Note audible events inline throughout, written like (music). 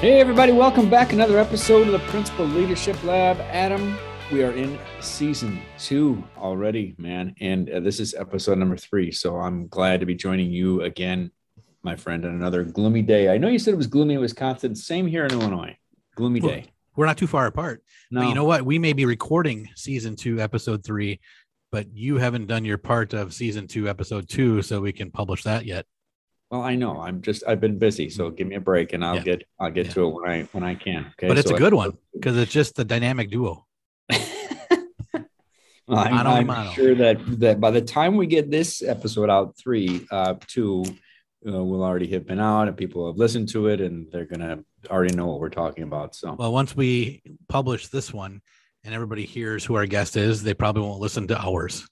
Hey, everybody, welcome back. Another episode of the Principal Leadership Lab. Adam, we are in season two already, man. And uh, this is episode number three. So I'm glad to be joining you again, my friend, on another gloomy day. I know you said it was gloomy in Wisconsin. Same here in Illinois. Gloomy day. We're not too far apart. No, But you know what? We may be recording season two, episode three, but you haven't done your part of season two, episode two, so we can publish that yet. Well, I know. I'm just I've been busy, so give me a break, and I'll Yeah. get I'll get Yeah. to it when I when I can. Okay, But it's So a good one because it's just the dynamic duo. (laughs) Well, I'm, Mano a I'm mano. sure that that by the time we get this episode out, three, uh, two, uh, will already have been out, and people have listened to it, and they're gonna already know what we're talking about. So, Well, once we publish this one and everybody hears who our guest is, they probably won't listen to ours.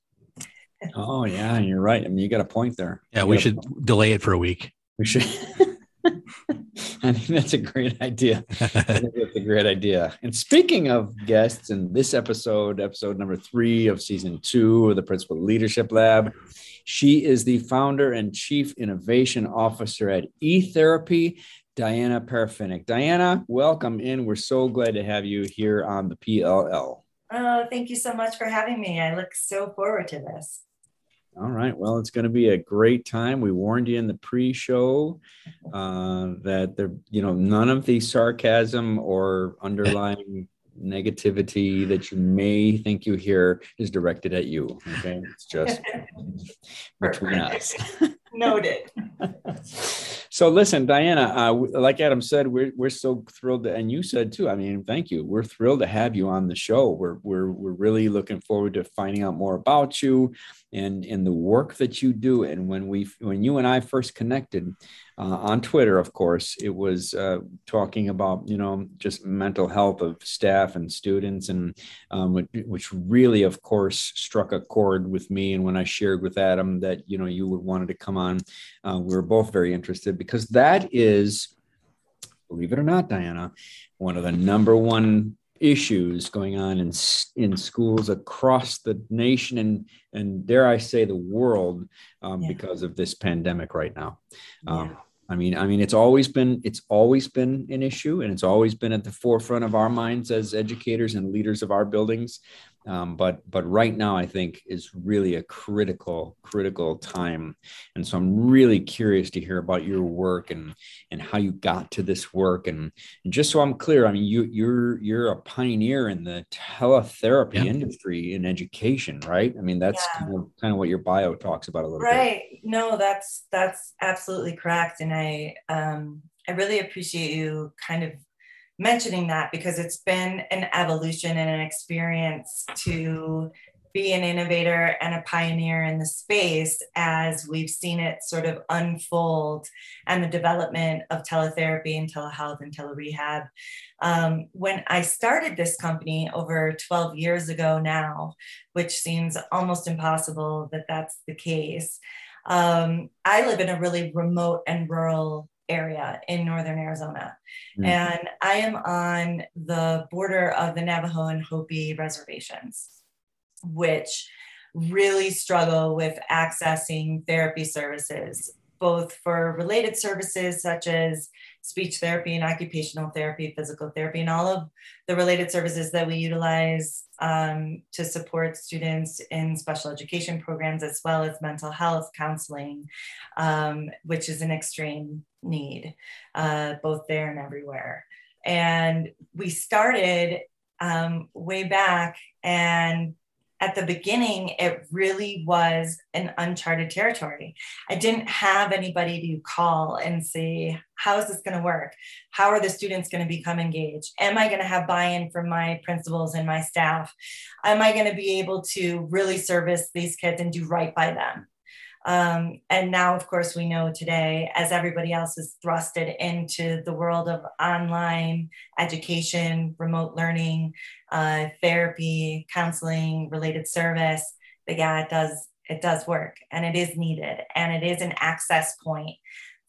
Oh yeah, you're right. I mean, you got a point there. Yeah, You we should delay it for a week. We should. (laughs) I think that's a great idea. (laughs) That's a great idea. And speaking of guests, in this episode, episode number three of season two of the Principal Leadership Lab, she is the founder and chief innovation officer at eTherapy, Diana Parafiniuk. Diana, welcome in. We're so glad to have you here on the PLL. Oh, thank you so much for having me. I look so forward to this. All right. Well, it's going to be a great time. We warned you in the pre-show uh, that there, you know, none of the sarcasm or underlying negativity that you may think you hear is directed at you. Okay, it's just (laughs) between us. Noted. (laughs) so listen, Diana, uh, like Adam said, we're we're so thrilled, to, and you said too. I mean, thank you. We're thrilled to have you on the show. We're we're we're really looking forward to finding out more about you and and the work that you do. And when we when you and I first connected uh, on Twitter, of course, it was uh, talking about you know just mental health of staff and students, and um, which, which really, of course, struck a chord with me. And when I shared with Adam that you know you would wanted to come on, uh, we were both very interested because that is, believe it or not, Diana, one of the number one issues going on in in schools across the nation and and dare I say the world um, Yeah. because of this pandemic right now. Um, Yeah. I mean, I mean, it's always been it's always been an issue, and it's always been at the forefront of our minds as educators and leaders of our buildings. Um, but but right now, I think is really a critical critical time, and so I'm really curious to hear about your work and and how you got to this work. And, and just so I'm clear, I mean, you you're you're a pioneer in the teletherapy Yeah. industry in education, right? I mean, that's Yeah. kind of kind of what your bio talks about a little bit. Right. No, that's that's absolutely correct. And I um I really appreciate you kind of mentioning that because it's been an evolution and an experience to be an innovator and a pioneer in the space as we've seen it sort of unfold and the development of teletherapy and telehealth and telerehab. Um, when I started this company over 12 years ago now, which seems almost impossible that that's the case, um, I live in a really remote and rural area in northern Arizona. Mhm. And I am on the border of the Navajo and Hopi reservations, which really struggle with accessing therapy services, both for related services such as speech therapy and occupational therapy, physical therapy, and all of the related services that we utilize um, to support students in special education programs, as well as mental health counseling, um, which is an extreme need, uh, both there and everywhere. And we started um, way back, and at the beginning, it really was an uncharted territory. I didn't have anybody to call and say, How is this going to work? How are the students going to become engaged? Am I going to have buy in from my principals and my staff? Am I going to be able to really service these kids and do right by them? Um, and now, of course, we know today, as everybody else is thrusted into the world of online education, remote learning, uh, therapy, counseling, related service, that yeah, it does it does work and it is needed and it is an access point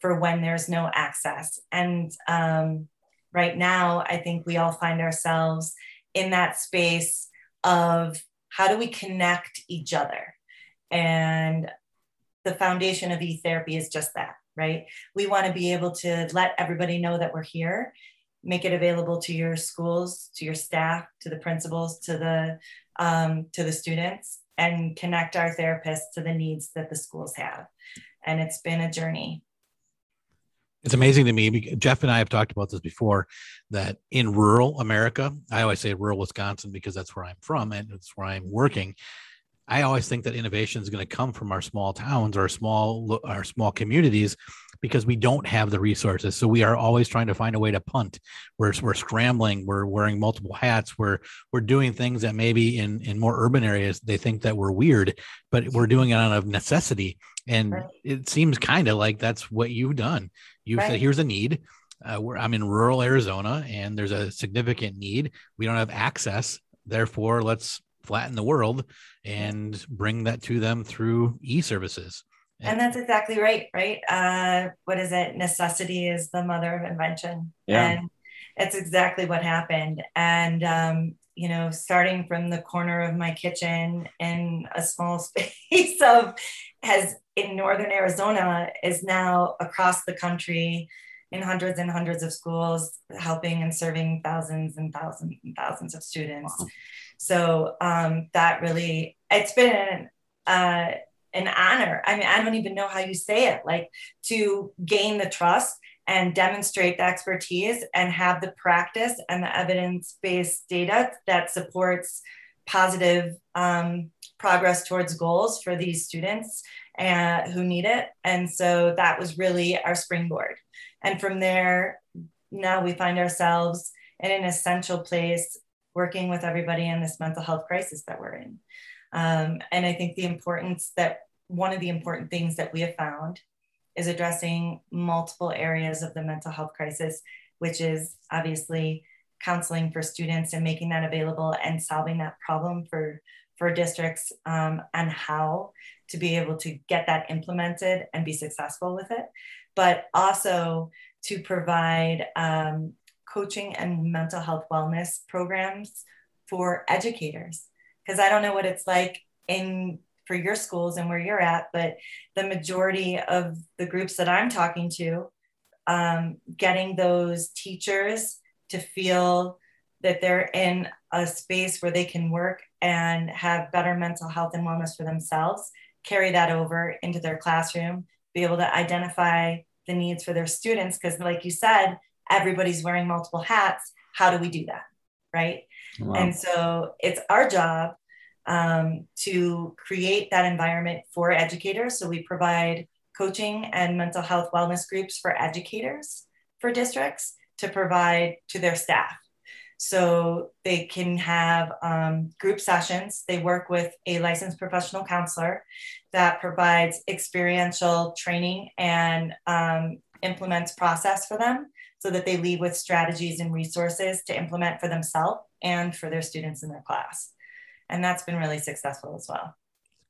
for when there's no access. And um, right now, I think we all find ourselves in that space of how do we connect each other and the foundation of e-therapy is just that, right? We want to be able to let everybody know that we're here, make it available to your schools, to your staff, to the principals, to the um, to the students, and connect our therapists to the needs that the schools have. And it's been a journey. It's amazing to me. Jeff and I have talked about this before that in rural America, I always say rural Wisconsin because that's where I'm from and it's where I'm working. I always think that innovation is going to come from our small towns or small our small communities because we don't have the resources. So we are always trying to find a way to punt. We're, we're scrambling. We're wearing multiple hats. We're we're doing things that maybe in in more urban areas they think that we're weird, but we're doing it out of necessity. And right. it seems kind of like that's what you've done. You've right. said, "Here's a need." Uh, I'm in rural Arizona, and there's a significant need. We don't have access. Therefore, let's flatten the world and bring that to them through e-services. And that's exactly right right? Uh, what is it? Necessity is the mother of invention. Yeah. and it's exactly what happened. And um, you know starting from the corner of my kitchen in a small (laughs) space of has in northern arizona is now across the country in hundreds and hundreds of schools helping and serving thousands and thousands and thousands of students. Wow. So um, that really, it's been an, uh, an honor. I mean, I don't even know how you say it, like to gain the trust and demonstrate the expertise and have the practice and the evidence based data that supports positive um, progress towards goals for these students uh, who need it. And so that was really our springboard. And from there, now we find ourselves in an essential place working with everybody in this mental health crisis that we're in. Um, and I think the importance that one of the important things that we have found is addressing multiple areas of the mental health crisis, which is obviously counseling for students and making that available and solving that problem for, for districts um, and how to be able to get that implemented and be successful with it, but also to provide um, coaching and mental health wellness programs for educators because I don't know what it's like in for your schools and where you're at, but the majority of the groups that I'm talking to, um, getting those teachers to feel that they're in a space where they can work and have better mental health and wellness for themselves, carry that over into their classroom, be able to identify the needs for their students. Because, like you said, everybody's wearing multiple hats. How do we do that? Right. Wow. And so it's our job um, to create that environment for educators. So we provide coaching and mental health wellness groups for educators for districts to provide to their staff. So they can have um, group sessions. They work with a licensed professional counselor that provides experiential training and um, implements process for them so that they leave with strategies and resources to implement for themselves and for their students in their class. And that's been really successful as well.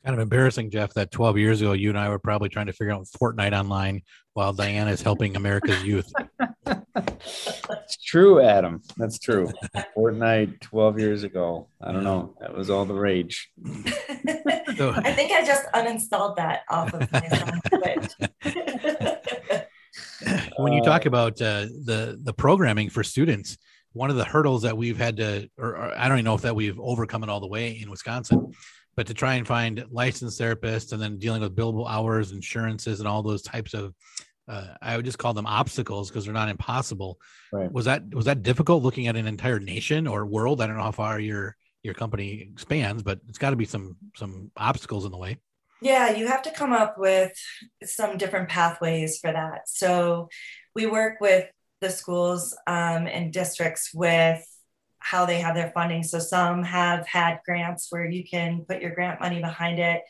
Kind of embarrassing, Jeff, that 12 years ago, you and I were probably trying to figure out Fortnite online while Diana is helping America's youth. (laughs) (laughs) It's true, Adam. That's true. Fortnite 12 years ago. I don't know. That was all the rage. (laughs) I think I just uninstalled that off of my Switch when you talk uh, about uh, the the programming for students, one of the hurdles that we've had to, or, or, I don't even know if that we've overcome it all the way in Wisconsin, but to try and find licensed therapists and then dealing with billable hours, insurances, and all those types of, uh, I would just call them obstacles because they're not impossible. Right. Was that was that difficult looking at an entire nation or world? I don't know how far your your company expands, but it's got to be some some obstacles in the way. Yeah, you have to come up with some different pathways for that. So we work with the schools um, and districts with how they have their funding. So some have had grants where you can put your grant money behind it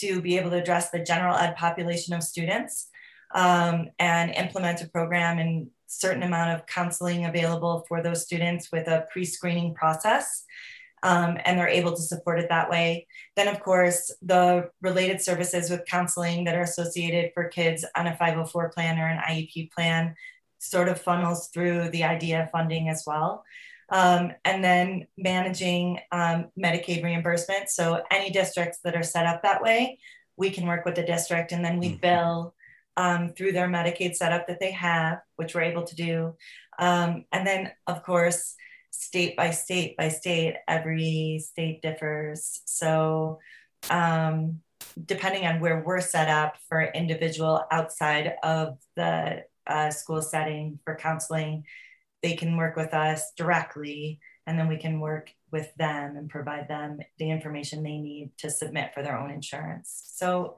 to be able to address the general ed population of students um, and implement a program and certain amount of counseling available for those students with a pre-screening process um, and they're able to support it that way. Then, of course, the related services with counseling that are associated for kids on a 504 plan or an IEP plan sort of funnels through the IDEA of funding as well. Um, and then managing um, Medicaid reimbursement. So, any districts that are set up that way, we can work with the district and then we mm-hmm. bill um, through their Medicaid setup that they have, which we're able to do. Um, and then, of course, state by state by state, every state differs. So, um, depending on where we're set up for individual outside of the uh, school setting for counseling, they can work with us directly, and then we can work with them and provide them the information they need to submit for their own insurance. So,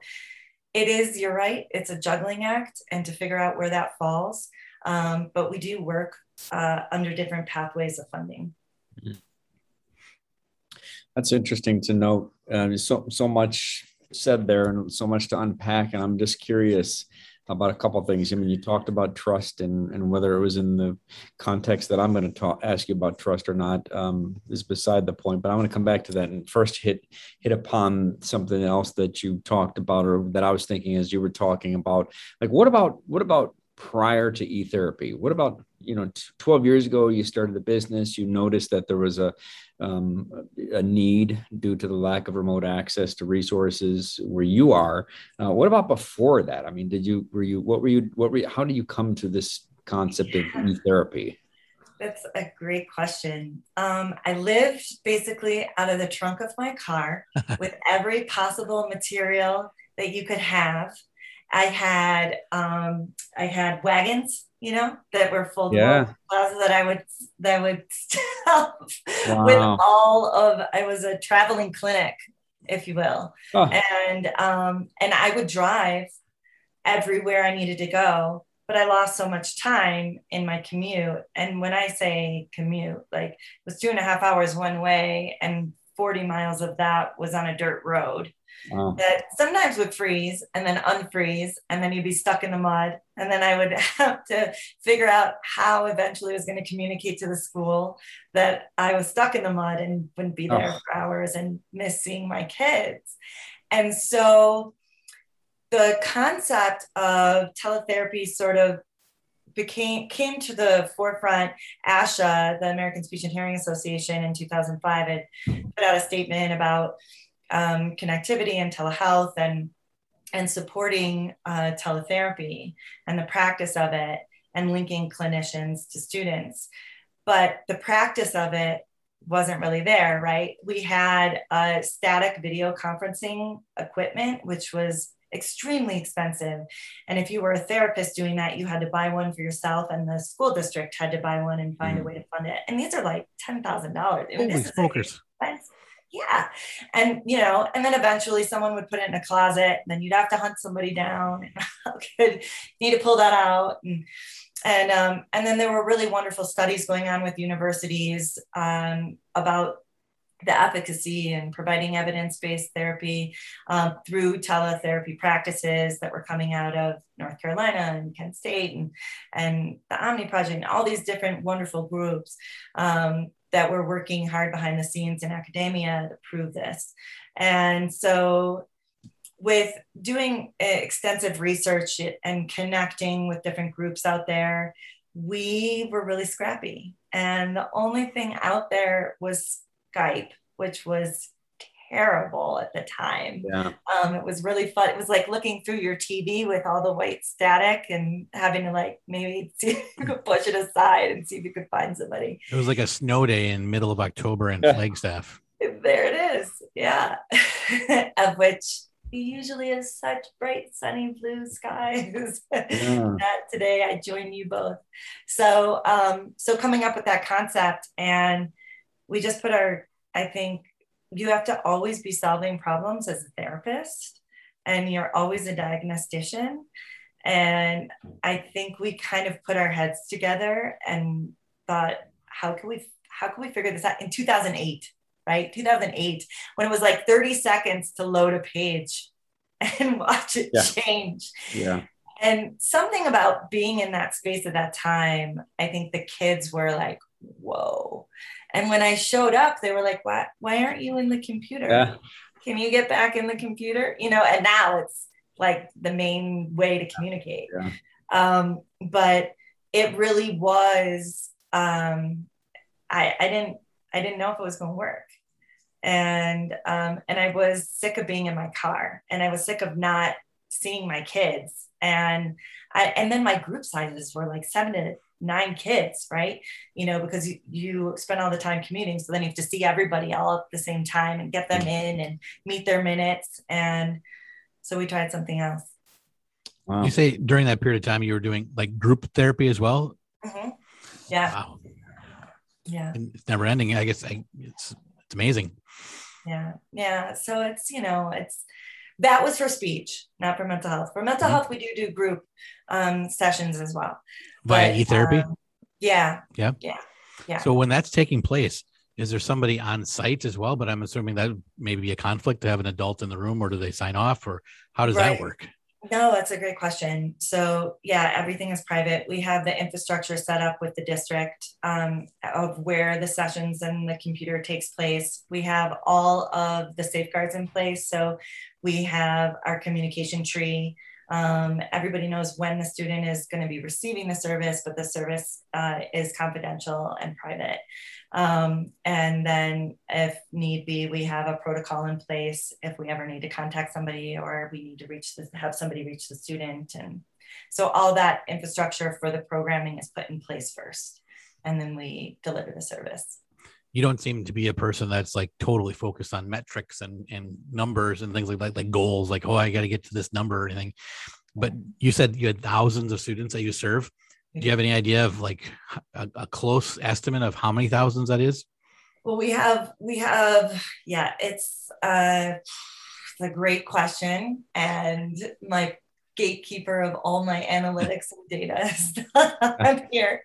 it is, you're right, it's a juggling act, and to figure out where that falls. Um, but we do work uh, under different pathways of funding. Mm-hmm. That's interesting to note. Uh, so so much said there, and so much to unpack. And I'm just curious about a couple things. I mean, you talked about trust and, and whether it was in the context that I'm going to talk, ask you about trust or not um, is beside the point. But I want to come back to that and first hit hit upon something else that you talked about or that I was thinking as you were talking about. Like, what about what about prior to e-therapy? What about you know 12 years ago you started the business you noticed that there was a um, a need due to the lack of remote access to resources where you are. Uh, what about before that? I mean did you were you what were you what were you, how do you come to this concept of e-therapy? That's a great question. Um, I lived basically out of the trunk of my car (laughs) with every possible material that you could have. I had um, I had wagons, you know, that were full yeah. of that I would that would (laughs) stuff wow. with all of. I was a traveling clinic, if you will, oh. and um, and I would drive everywhere I needed to go. But I lost so much time in my commute. And when I say commute, like it was two and a half hours one way, and 40 miles of that was on a dirt road wow. that sometimes would freeze and then unfreeze, and then you'd be stuck in the mud. And then I would (laughs) have to figure out how eventually I was going to communicate to the school that I was stuck in the mud and wouldn't be there oh. for hours and miss seeing my kids. And so the concept of teletherapy sort of became came to the forefront. ASHA, the American Speech and Hearing Association, in 2005 had put out a statement about um, connectivity and telehealth and and supporting uh, teletherapy and the practice of it and linking clinicians to students. But the practice of it wasn't really there right? We had a static video conferencing equipment which was extremely expensive. And if you were a therapist doing that you had to buy one for yourself and the school district had to buy one and find mm. a way to fund it. And these are like $10000 Holy smokers yeah. And you know and then eventually someone would put it in a closet and then you'd have to hunt somebody down (laughs) could need to pull that out? And and um, and then there were really wonderful studies going on with universities um, about the efficacy and providing evidence-based therapy um, through teletherapy practices that were coming out of North Carolina and Kent State and, and the Omni Project and all these different wonderful groups. Um, that we're working hard behind the scenes in academia to prove this. And so, with doing eh, extensive research and connecting with different groups out there, we were really scrappy. And the only thing out there was Skype, which was terrible at the time. Yeah. Um, it was really fun. It was like looking through your TV with all the white static and having to like maybe (laughs) see could push it aside and see if you could find somebody. It was like a snow day in middle of October in Flagstaff. There it is. Yeah. (laughs) of which usually is such bright sunny blue skies yeah. (laughs) that today I join you both. So um, so coming up with that concept and we just put our I think you have to always be solving problems as a therapist and you're always a diagnostician and i think we kind of put our heads together and thought how can we how can we figure this out in 2008 right 2008 when it was like 30 seconds to load a page (laughs) and watch it Yeah. change. Yeah. And something about being in that space at that time, I think the kids were like, whoa. And when I showed up, they were like, why, why aren't you in the computer? Yeah. Can you get back in the computer? You know, and now it's like the main way to communicate. Yeah. Um, but it really was um I I didn't I didn't know if it was going to work. And um and I was sick of being in my car and I was sick of not seeing my kids and I and then my group sizes were like 7 to 9 kids, right? You know, because you, you spend all the time commuting so then you have to see everybody all at the same time and get them in and meet their minutes and so we tried something else. Wow. You say during that period of time you were doing like group therapy as well. Mhm. Yeah, Wow, yeah. and it's never ending. I guess I, it's it's amazing. yeah yeah so it's you know it's that was for speech not for mental health for mental Mhm. health we do do group um sessions as well Via But, e-therapy. um, yeah Yeah. yeah yeah So when that's taking place, is there somebody on site as well? But I'm assuming that may be a conflict to have an adult in the room, or do they sign off, or how does Right. that work? No, that's a great question. So yeah, everything is private. We have the infrastructure set up with the district um, of where the sessions and the computer takes place. We have all of the safeguards in place. So we have our communication tree. Um, everybody knows when the student is going to be receiving the service, but the service uh, is confidential and private. Um, and then, if need be, we have a protocol in place if we ever need to contact somebody or we need to reach the, have somebody reach the student. And so, all that infrastructure for the programming is put in place first, and then we deliver the service. You don't seem to be a person that's like totally focused on metrics and and numbers and things like that, like goals, like oh, I got to get to this number or anything. But you said you had thousands of students that you serve. Do you have any idea of like a, a close estimate of how many thousands that is? Well, we have, we have, yeah, it's, uh, it's a great question. And my gatekeeper of all my analytics and data (laughs) is I'm (laughs) here.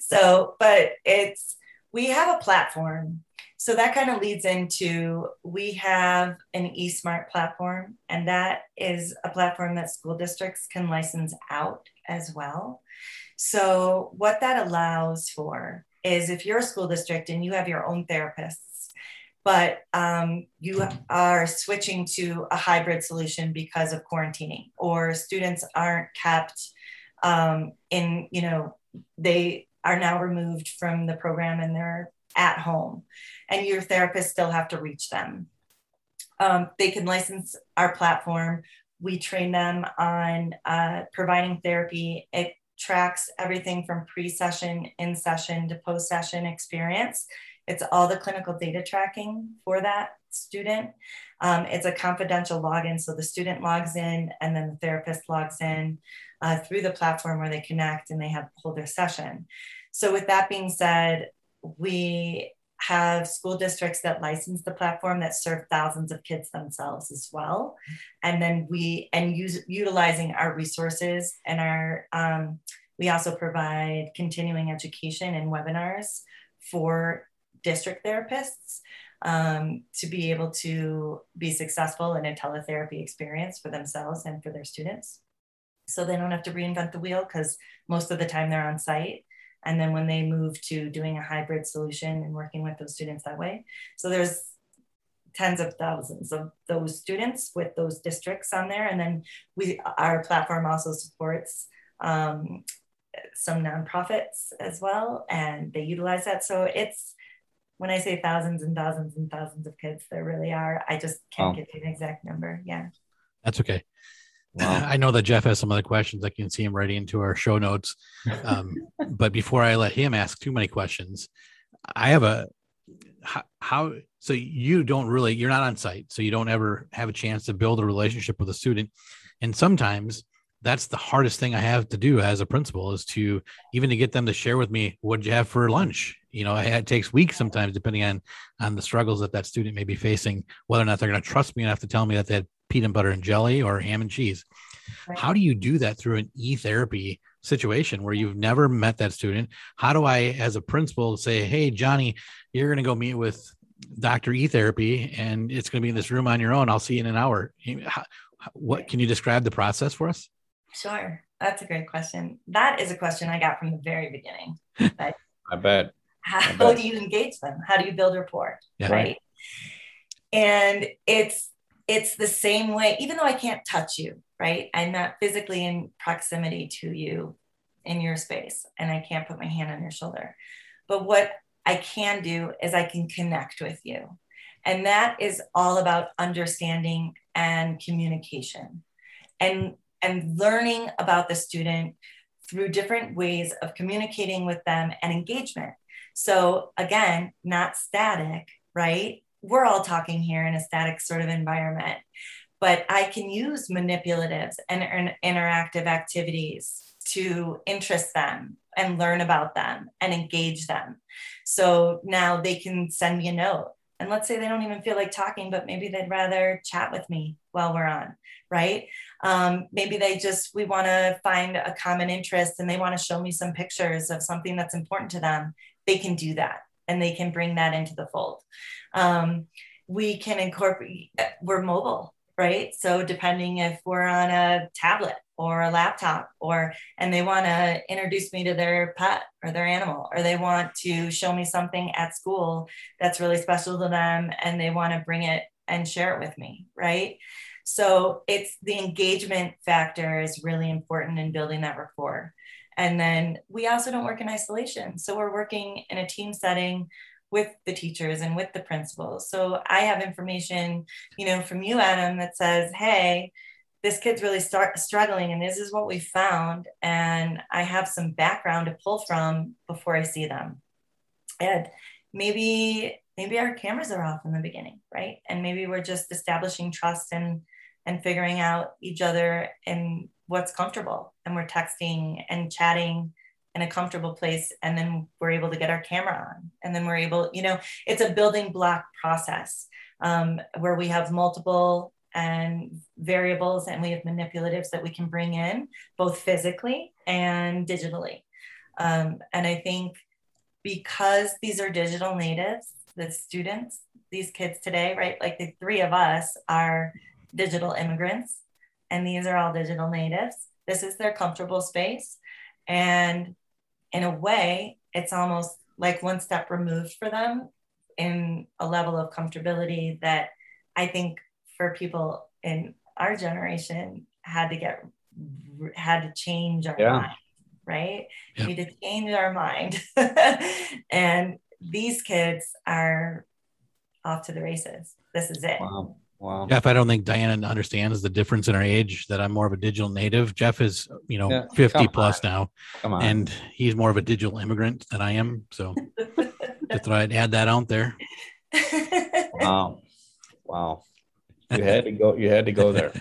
So, but it's, we have a platform. So that kind of leads into we have an eSmart platform, and that is a platform that school districts can license out as well. So, what that allows for is if you're a school district and you have your own therapists, but um, you are switching to a hybrid solution because of quarantining, or students aren't kept um, in, you know, they are now removed from the program and they're at home, and your therapists still have to reach them. Um, they can license our platform. We train them on uh, providing therapy. It tracks everything from pre-session, in session to post-session experience. It's all the clinical data tracking for that student. Um, it's a confidential login, so the student logs in and then the therapist logs in uh, through the platform where they connect and they have hold their session. So with that being said, we have school districts that license the platform that serve thousands of kids themselves as well and then we and use utilizing our resources and our um, we also provide continuing education and webinars for district therapists um, to be able to be successful in a teletherapy experience for themselves and for their students. So they don't have to reinvent the wheel because most of the time they're on site. And then when they move to doing a hybrid solution and working with those students that way. So there's tens of thousands of those students with those districts on there. And then we our platform also supports um, some nonprofits as well and they utilize that. So it's when i say thousands and thousands and thousands of kids there really are i just can't Wow. give you an exact number yeah That's okay. Wow. (laughs) I know that Jeff has some other questions. I can see him writing into our show notes. Um, (laughs) but before I let him ask too many questions, I have a how, how so you don't really you're not on site, so you don't ever have a chance to build a relationship with a student, and sometimes that's the hardest thing I have to do as a principal is to even to get them to share with me what you have for lunch. You know, it takes weeks sometimes depending on on the struggles that that student may be facing, whether or not they're going to trust me enough to tell me that they had peanut butter and jelly or ham and cheese. Right. How do you do that through an e-therapy situation where you've never met that student? How do I, as a principal, say, "Hey, Johnny, you're going to go meet with Dr. E-therapy, and it's going to be in this room on your own. I'll see you in an hour." How, what can you describe the process for us? Sure. That's a great question. That is a question I got from the very beginning. (laughs) I bet. (laughs) How, bet. do you engage them? How do you build rapport? Yeah. Right. And it's it's the same way, even though I can't touch you, right? I'm not physically in proximity to you in your space, and I can't put my hand on your shoulder. But what I can do is I can connect with you. And that is all about understanding and communication and, and learning about the student through different ways of communicating with them and engagement. So, again, not static, right? We're all talking here in a static sort of environment, but I can use manipulatives and, interactive activities to interest them and learn about them and engage them. So now they can send me a note. And let's say they don't even feel like talking, but maybe they'd rather chat with me while we're on, right? Um, maybe they just, we want to find a common interest and they want to show me some pictures of something that's important to them. They can do that and they can bring that into the fold. Um, we can incorporate, we're mobile, right? So depending if we're on a tablet or a laptop or and they want to introduce me to their pet or their animal or they want to show me something at school that's really special to them and they want to bring it and share it with me, right? So it's the engagement factor is really important in building that rapport. And then we also don't work in isolation. So we're working in a team setting with the teachers and with the principals. So I have information, you know, from you, Adam, that says, hey, this kid's really start struggling and this is what we found. And I have some background to pull from before I see them. And maybe maybe our cameras are off in the beginning, right? And maybe we're just establishing trust and and figuring out each other and what's comfortable. And we're texting and chatting in a comfortable place and then we're able to get our camera on and then we're able you know it's a building block process um, where we have multiple and variables and we have manipulatives that we can bring in both physically and digitally um, and i think because these are digital natives the students these kids today right like the three of us are digital immigrants and these are all digital natives this is their comfortable space and in a way, it's almost like one step removed for them in a level of comfortability that I think for people in our generation had to get had to change our yeah. mind, right? Yeah. We need to change our mind. (laughs) and these kids are off to the races. This is it. Wow. Wow. Jeff, I don't think Diana understands the difference in our age that I'm more of a digital native. Jeff is, you know, yeah, 50 plus on. now. Come on. And he's more of a digital immigrant than I am. So (laughs) just thought I'd add that out there. (laughs) Wow. Wow. (laughs) You had to go, you had to go there.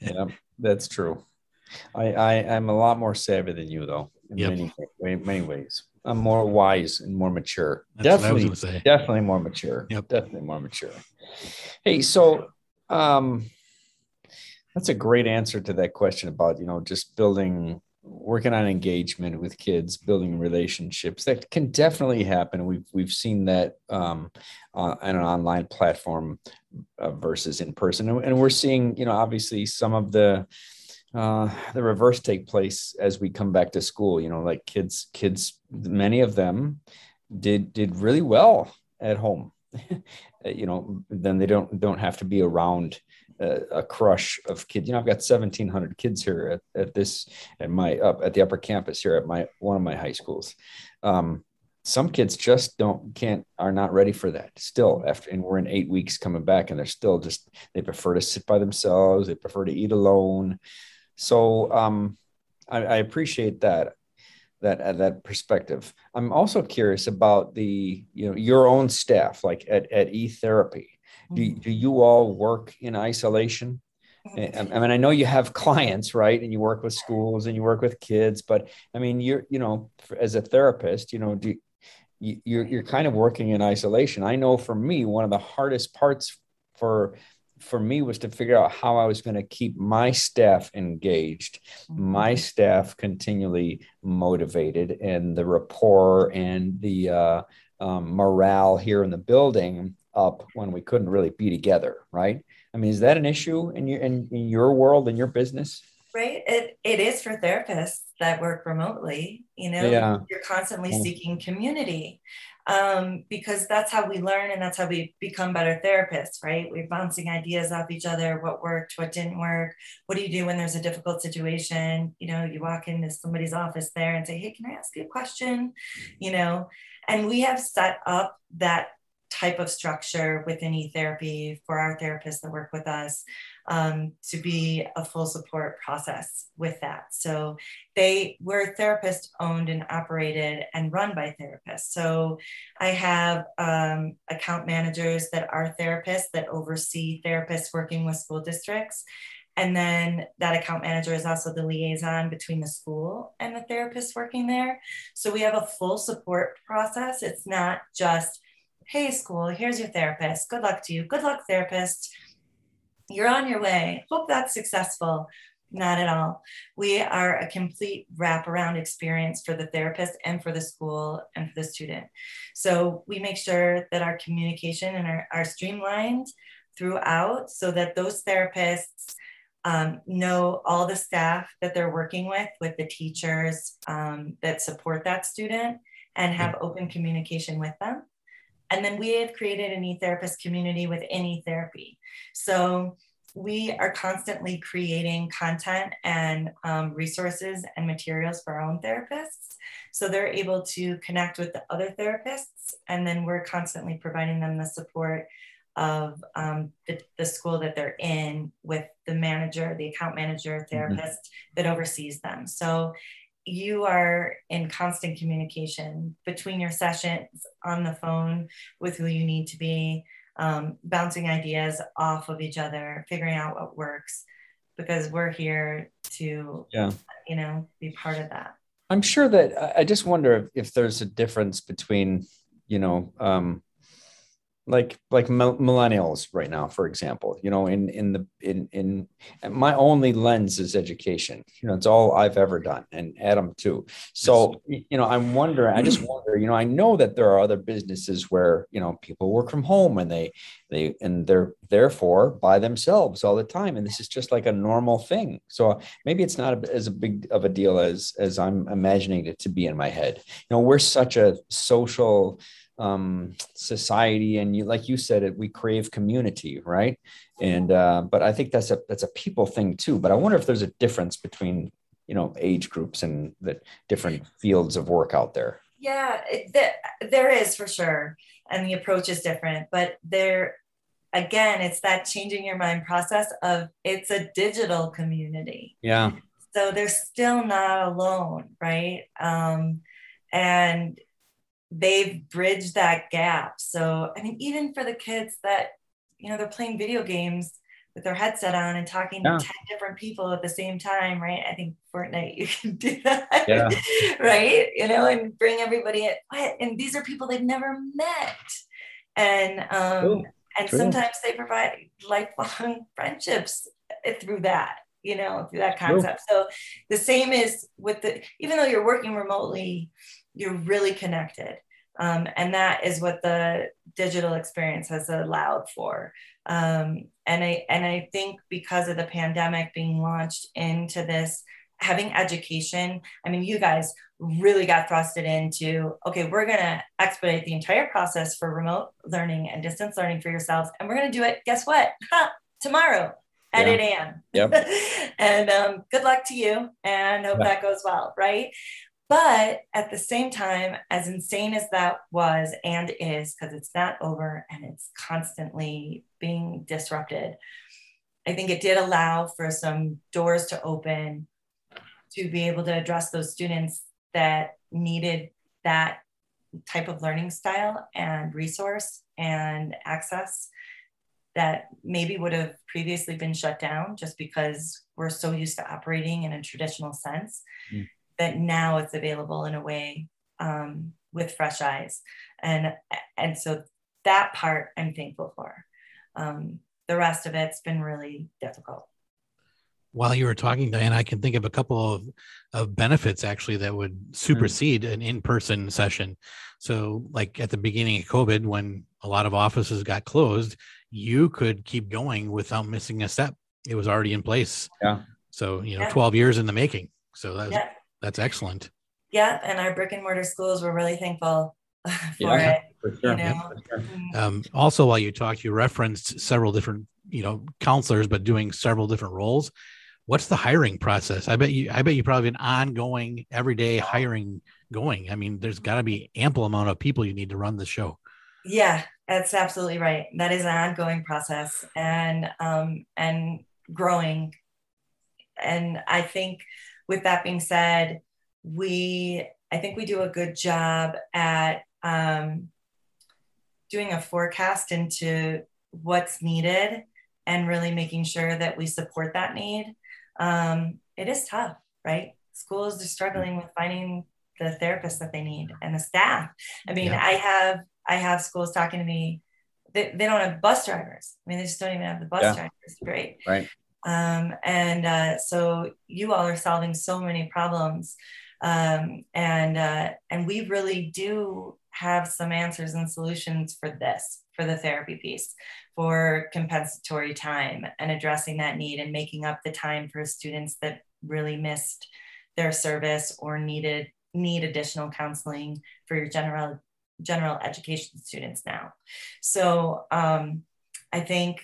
yeah, that's true. I, I I'm a lot more savvy than you though, in yep. many, many ways. I'm more wise and more mature. That's definitely, definitely more mature. Yep. Definitely more mature. Hey, so um, that's a great answer to that question about you know just building, working on engagement with kids, building relationships. That can definitely happen. We've we've seen that um, on an online platform uh, versus in person, and we're seeing you know obviously some of the uh, the reverse take place as we come back to school. You know, like kids, kids, many of them did did really well at home. (laughs) you know, then they don't don't have to be around a, a crush of kids. You know, I've got seventeen hundred kids here at, at this at my up at the upper campus here at my one of my high schools. Um, some kids just don't can't are not ready for that still after and we're in eight weeks coming back and they're still just they prefer to sit by themselves they prefer to eat alone so um, I, I, appreciate that that uh, that perspective. I'm also curious about the you know your own staff, like at at E Therapy. Do, mm-hmm. do you all work in isolation? I mean, I know you have (laughs) clients, right? And you work with schools and you work with kids, but I mean, you're, you know, as a therapist, you know, do you, you're, you're kind of working in isolation. I know for me, one of the hardest parts for for me was to figure out how I was going to keep my staff engaged, mm-hmm. my staff continually motivated, and the rapport and the uh, um, morale here in the building up when we couldn't really be together, right? I mean, is that an issue in your in, in your world in your business? Right. It it is for therapists that work remotely. You know, Yeah. you're constantly Yeah. seeking community. Um, because that's how we learn and that's how we become better therapists, right? We're bouncing ideas off each other, what worked, what didn't work. What do you do when there's a difficult situation? You know, you walk into somebody's office there and say, Hey, can I ask you a question? You know, and we have set up that type of structure within e-therapy for our therapists that work with us um, to be a full support process with that. So they were therapist owned and operated and run by therapists. So I have um, account managers that are therapists that oversee therapists working with school districts. And then that account manager is also the liaison between the school and the therapist working there. So we have a full support process. It's not just, hey, school, here's your therapist. Good luck to you. Good luck, therapist. You're on your way. Hope that's successful. Not at all. We are a complete wraparound experience for the therapist and for the school and for the student. So we make sure that our communication and are, are streamlined throughout so that those therapists um, know all the staff that they're working with, with the teachers um, that support that student and have open communication with them. And then we have created an e-therapist community within e-therapy. So we are constantly creating content and um, resources and materials for our own therapists. So they're able to connect with the other therapists, and then we're constantly providing them the support of um, the, the school that they're in with the manager, the account manager, therapist that oversees them. So you are in constant communication between your sessions on the phone with who you need to be, um, bouncing ideas off of each other, figuring out what works, because we're here to, Yeah. you know, be part of that. I'm sure that I- just wonder if, if there's a difference between, you know, um, like like millennials right now, for example. You know, in in the in in my only lens is education. You know, it's all I've ever done, and Adam too. So you know, I'm wondering. I just wonder. You know, I know that there are other businesses where you know people work from home and they they and they're therefore by themselves all the time, and this is just like a normal thing. So maybe it's not a- as a big of a deal as as I'm imagining it to be in my head. You know, we're such a social um society and you like you said it we crave community right and uh but i think that's a that's a people thing too but i wonder if there's a difference between you know age groups and the different fields of work out there Yeah, it, there, there is for sure. And the approach is different, but there, again, it's that changing your mind process of it's a digital community. yeah So they're still not alone, right? Um, and they've bridged that gap. So, I mean, even for the kids that, you know, they're playing video games with their headset on and talking Yeah. to 10 different people at the same time, right? I think Fortnite, you (laughs) can do that, Yeah. right? You know, and bring everybody in. What? And these are people they've never met. And, um, True. and True. sometimes they provide lifelong (laughs) friendships eh, through that you know through that concept so the same is with the even though you're working remotely you're really connected um, and that is what the digital experience has allowed for um, and i and i think because of the pandemic being launched into this having education i mean you guys really got thrusted into okay we're going to expedite the entire process for remote learning and distance learning for yourselves and we're going to do it guess what Ha, tomorrow at Yeah. 8 a.m Yep. (laughs) and um, good luck to you and hope Yeah. that goes well right but at the same time as insane as that was and is because it's not over and it's constantly being disrupted i think it did allow for some doors to open to be able to address those students that needed that type of learning style and resource and access that maybe would have previously been shut down just because we're so used to operating in a traditional sense Mm. That now it's available in a way um, with fresh eyes and and so that part i'm thankful for um, the rest of it's been really difficult while you were talking, Diane, I can think of a couple of, of benefits actually that would supersede an in-person session. So, like at the beginning of COVID, when a lot of offices got closed, you could keep going without missing a step. It was already in place. Yeah. So, you know, Yeah. 12 years in the making. So that's, Yeah. That's excellent. Yeah, and our brick and mortar schools were really thankful (laughs) for Yeah. it. For You sure. know, For sure. Um, also, while you talked, you referenced several different, you know, counselors, but doing several different roles. What's the hiring process? I bet you, I bet you probably an ongoing, everyday hiring going. I mean, there's got to be ample amount of people you need to run the show. Yeah, that's absolutely right. That is an ongoing process and um, and growing. And I think, with that being said, we I think we do a good job at um, doing a forecast into what's needed and really making sure that we support that need. Um, it is tough, right? Schools are struggling with finding the therapists that they need and the staff. I mean, Yeah. I have I have schools talking to me. They, they don't have bus drivers. I mean, they just don't even have the bus Yeah. drivers. Great. Right. Um, and uh, so you all are solving so many problems, um, and uh, and we really do have some answers and solutions for this, for the therapy piece, for compensatory time and addressing that need and making up the time for students that really missed their service or needed need additional counseling for your general general education students now. So um, I think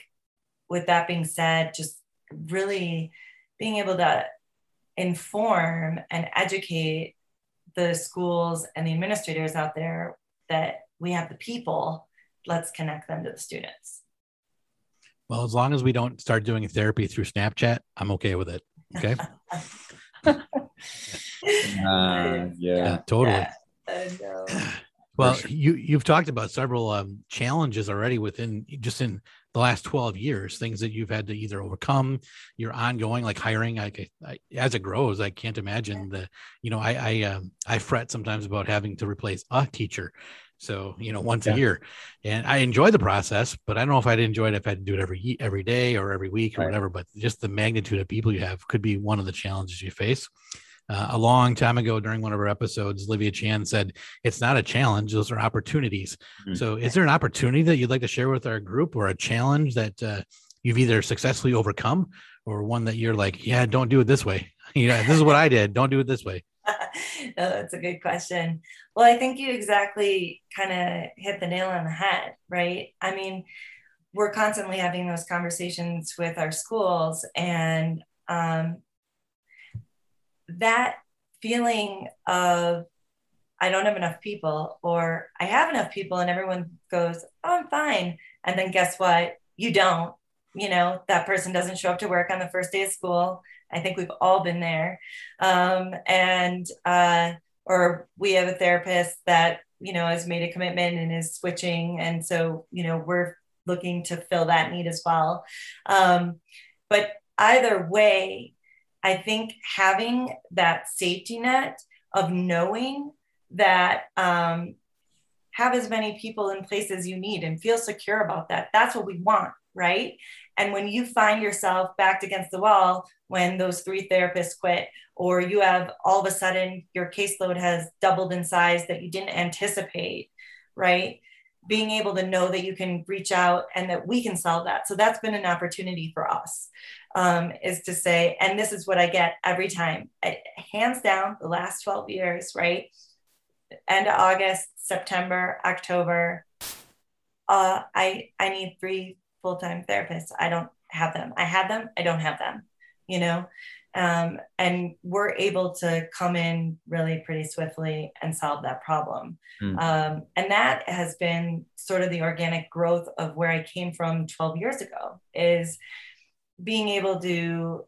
with that being said, just really being able to inform and educate the schools and the administrators out there that we have the people, let's connect them to the students. Well, as long as we don't start doing therapy through Snapchat, I'm okay with it. Okay. (laughs) Uh, (laughs) yeah. totally. Yeah, I know. (clears throat) Well, sure. you you've talked about several um, challenges already within just in the last 12 years, things that you've had to either overcome, you're ongoing, like hiring. Like I, as it grows, I can't imagine the, you know, I I um, I fret sometimes about having to replace a teacher. So you know, once Yeah. a year, and I enjoy the process, but I don't know if I'd enjoy it if I had to do it every every day or every week or Right. whatever. But just the magnitude of people you have could be one of the challenges you face. Uh, a long time ago during one of our episodes, Livia Chan said, It's not a challenge, those are opportunities. Mm. So, is there an opportunity that you'd like to share with our group or a challenge that uh, you've either successfully overcome or one that you're like, Yeah, don't do it this way? (laughs) you know, this is what I did. Don't do it this way. (laughs) no, that's a good question. Well, I think you exactly kind of hit the nail on the head, right? I mean, we're constantly having those conversations with our schools, and um, that feeling of I don't have enough people, or I have enough people, and everyone goes, Oh, I'm fine. And then guess what? You don't. You know, that person doesn't show up to work on the first day of school. I think we've all been there. Um, and, uh, or we have a therapist that, you know, has made a commitment and is switching. And so, you know, we're looking to fill that need as well. Um, but either way, I think having that safety net of knowing that um, have as many people in place as you need and feel secure about that. That's what we want, right? And when you find yourself backed against the wall, when those three therapists quit, or you have all of a sudden your caseload has doubled in size that you didn't anticipate, right? Being able to know that you can reach out and that we can solve that. So that's been an opportunity for us, um, is to say, and this is what I get every time, I, hands down, the last 12 years, right? End of August, September, October. Uh, I I need three full time therapists. I don't have them. I had them. I don't have them. You know, um, and we're able to come in really pretty swiftly and solve that problem. Hmm. Um, and that has been sort of the organic growth of where I came from 12 years ago. Is being able to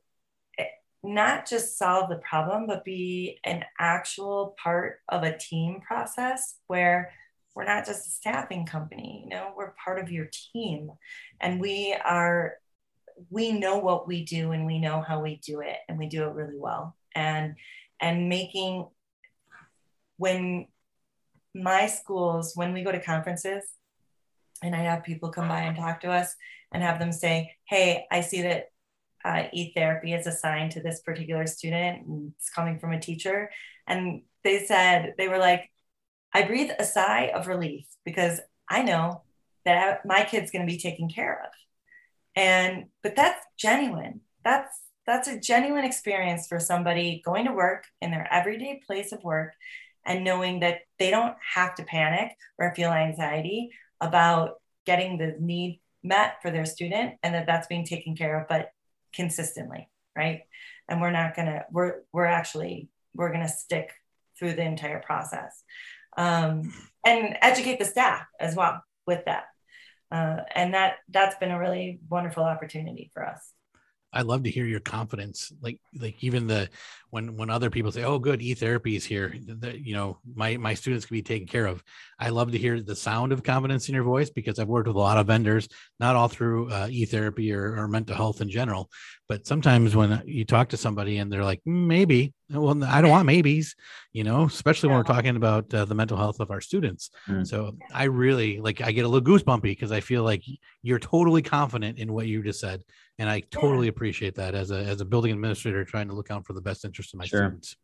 eh, not just solve the problem, but be an actual part of a team process where we're not just a staffing company, you know, we're part of your team and we are, we know what we do and we know how we do it and we do it really well. And, and making, when my schools, when we go to conferences and I have people come by and talk to us and have them say, Hey, I see that uh, e-therapy is assigned to this particular student it's coming from a teacher and they said they were like i breathe a sigh of relief because i know that my kid's going to be taken care of. And, but that's genuine. That's, that's a genuine experience for somebody going to work in their everyday place of work and knowing that they don't have to panic or feel anxiety about getting the need met for their student and that that's being taken care of but consistently right? And we're not going to we're we're actually we're going to stick through the entire process. Um, and educate the staff as well with that uh, and that that's been a really wonderful opportunity for us I love to hear your confidence. Like, like even the when when other people say, "Oh, good, e therapy is here," that you know, my my students can be taken care of. I love to hear the sound of confidence in your voice because I've worked with a lot of vendors, not all through uh, e therapy or, or mental health in general, but sometimes when you talk to somebody and they're like, mm, "Maybe," well, I don't want maybes, you know, especially when we're talking about uh, the mental health of our students. Mm. So I really like I get a little goosebumpy because I feel like you're totally confident in what you just said and I totally yeah. appreciate that as a as a building administrator trying to look out for the best interest of my sure. students.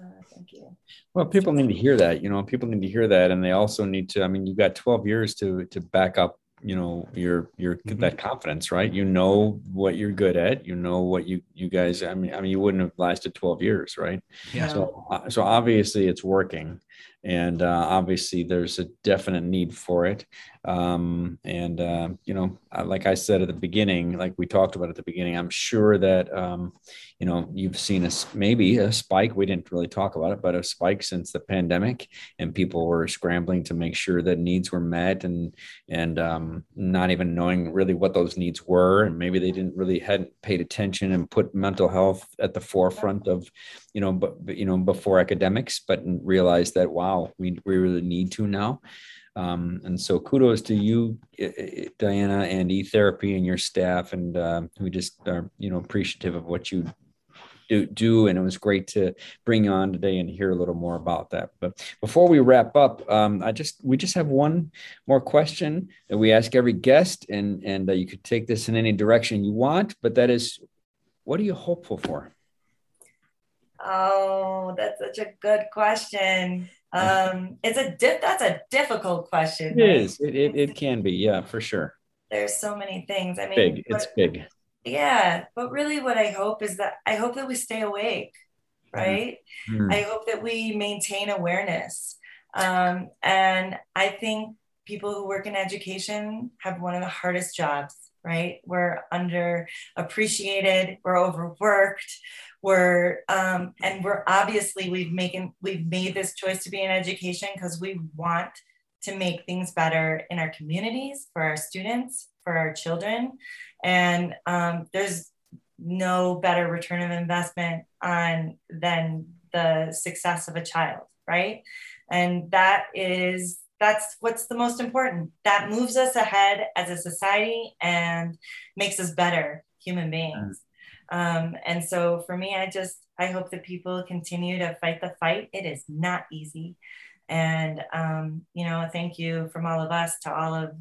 Uh, thank you. Well, people need to hear that. You know, people need to hear that, and they also need to. I mean, you've got 12 years to to back up. You know, your your mm-hmm. that confidence, right? You know what you're good at. You know what you you guys. I mean, I mean, you wouldn't have lasted 12 years, right? Yeah. So, uh, so obviously, it's working and uh, obviously there's a definite need for it. Um, and uh, you know like i said at the beginning like we talked about at the beginning i'm sure that um, you know you've seen a maybe a spike. We didn't really talk about it but a spike since the pandemic and people were scrambling to make sure that needs were met and and um, not even knowing really what those needs were. And maybe they didn't really hadn't paid attention and put mental health at the forefront of you know but but you know before academics but realized that wow we, we really need to now. Um, and so kudos to you diana and e-therapy and your staff and uh, we just are you know appreciative of what you do, do and it was great to bring you on today and hear a little more about that. But before we wrap up um, i just we just have one more question that we ask every guest and and uh, you could take this in any direction you want but that is what are you hopeful for Oh, that's such a good question. (laughs) Um, it's a dip. That's a difficult question. It right? is. It, it, it can be. Yeah, for sure. There's so many things. I mean, big. It's big. Yeah, but really, what I hope is that I hope that we stay awake, mm-hmm. right? Mm-hmm. I hope that we maintain awareness. Um, and I think people who work in education have one of the hardest jobs, right? We're underappreciated, we're overworked, we're um, and we're obviously we've making we've made this choice to be in education because we want to make things better in our communities for our students for our children. And um, there's no better return of investment on than the success of a child right? And that is that's what's the most important. That moves us ahead as a society and makes us better human beings um, and so for me, I just, I hope that people continue to fight the fight. It is not easy. And, um, you know, thank you from all of us to all of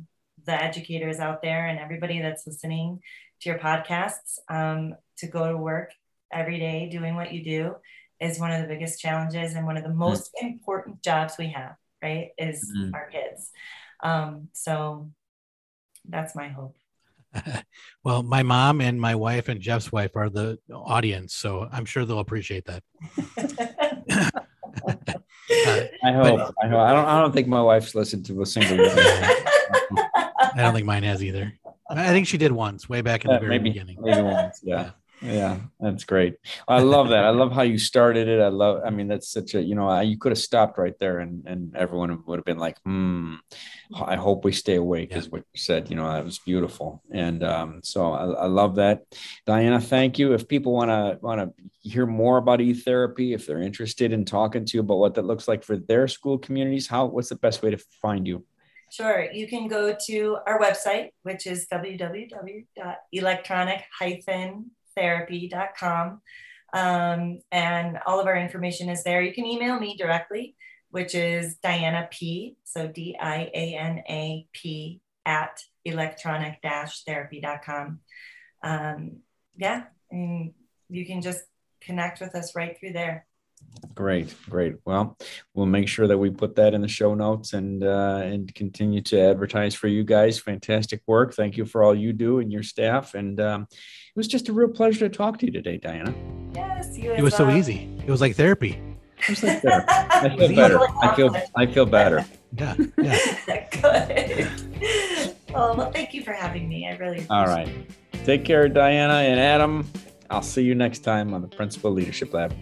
the educators out there and everybody that's listening to your podcasts um, to go to work every day doing what you do is one of the biggest challenges and one of the mm-hmm. most mm-hmm. important jobs we have, right? Is mm-hmm. our kids. Um, so that's my hope. (laughs) well, my mom and my wife and Jeff's wife are the audience, so I'm sure they'll appreciate that. uh, (laughs) I hope. But, I hope. I don't. I don't think my wife's listened to a single one. I don't think mine has either. I think she did once, way back in the very maybe, beginning. Maybe once, yeah. yeah. Yeah, that's great. I love that. I love how you started it. I love. I mean, that's such a you know you could have stopped right there, and and everyone would have been like, hmm. I hope we stay awake, yeah. is what you said. You know, that was beautiful, and um, so I, I love that. Diana, thank you. If people want to want to hear more about e therapy, if they're interested in talking to you about what that looks like for their school communities, how what's the best way to find you? Sure. You can go to our website, which is www.electronic therapy.com. Um, and all of our information is there. You can email me directly, which is Diana P. So D I A N A P at electronic therapy.com. Um, yeah, and you can just connect with us right through there. Great, great. Well, we'll make sure that we put that in the show notes and uh, and continue to advertise for you guys. Fantastic work. Thank you for all you do and your staff. And um, it was just a real pleasure to talk to you today, Diana. Yes, you It was so easy. It was like therapy. It was like better. I feel better. (laughs) I feel I feel better. Yeah. Yeah. (laughs) Good. Oh, well, thank you for having me. I really All right. Take care, Diana and Adam. I'll see you next time on the Principal Leadership Lab.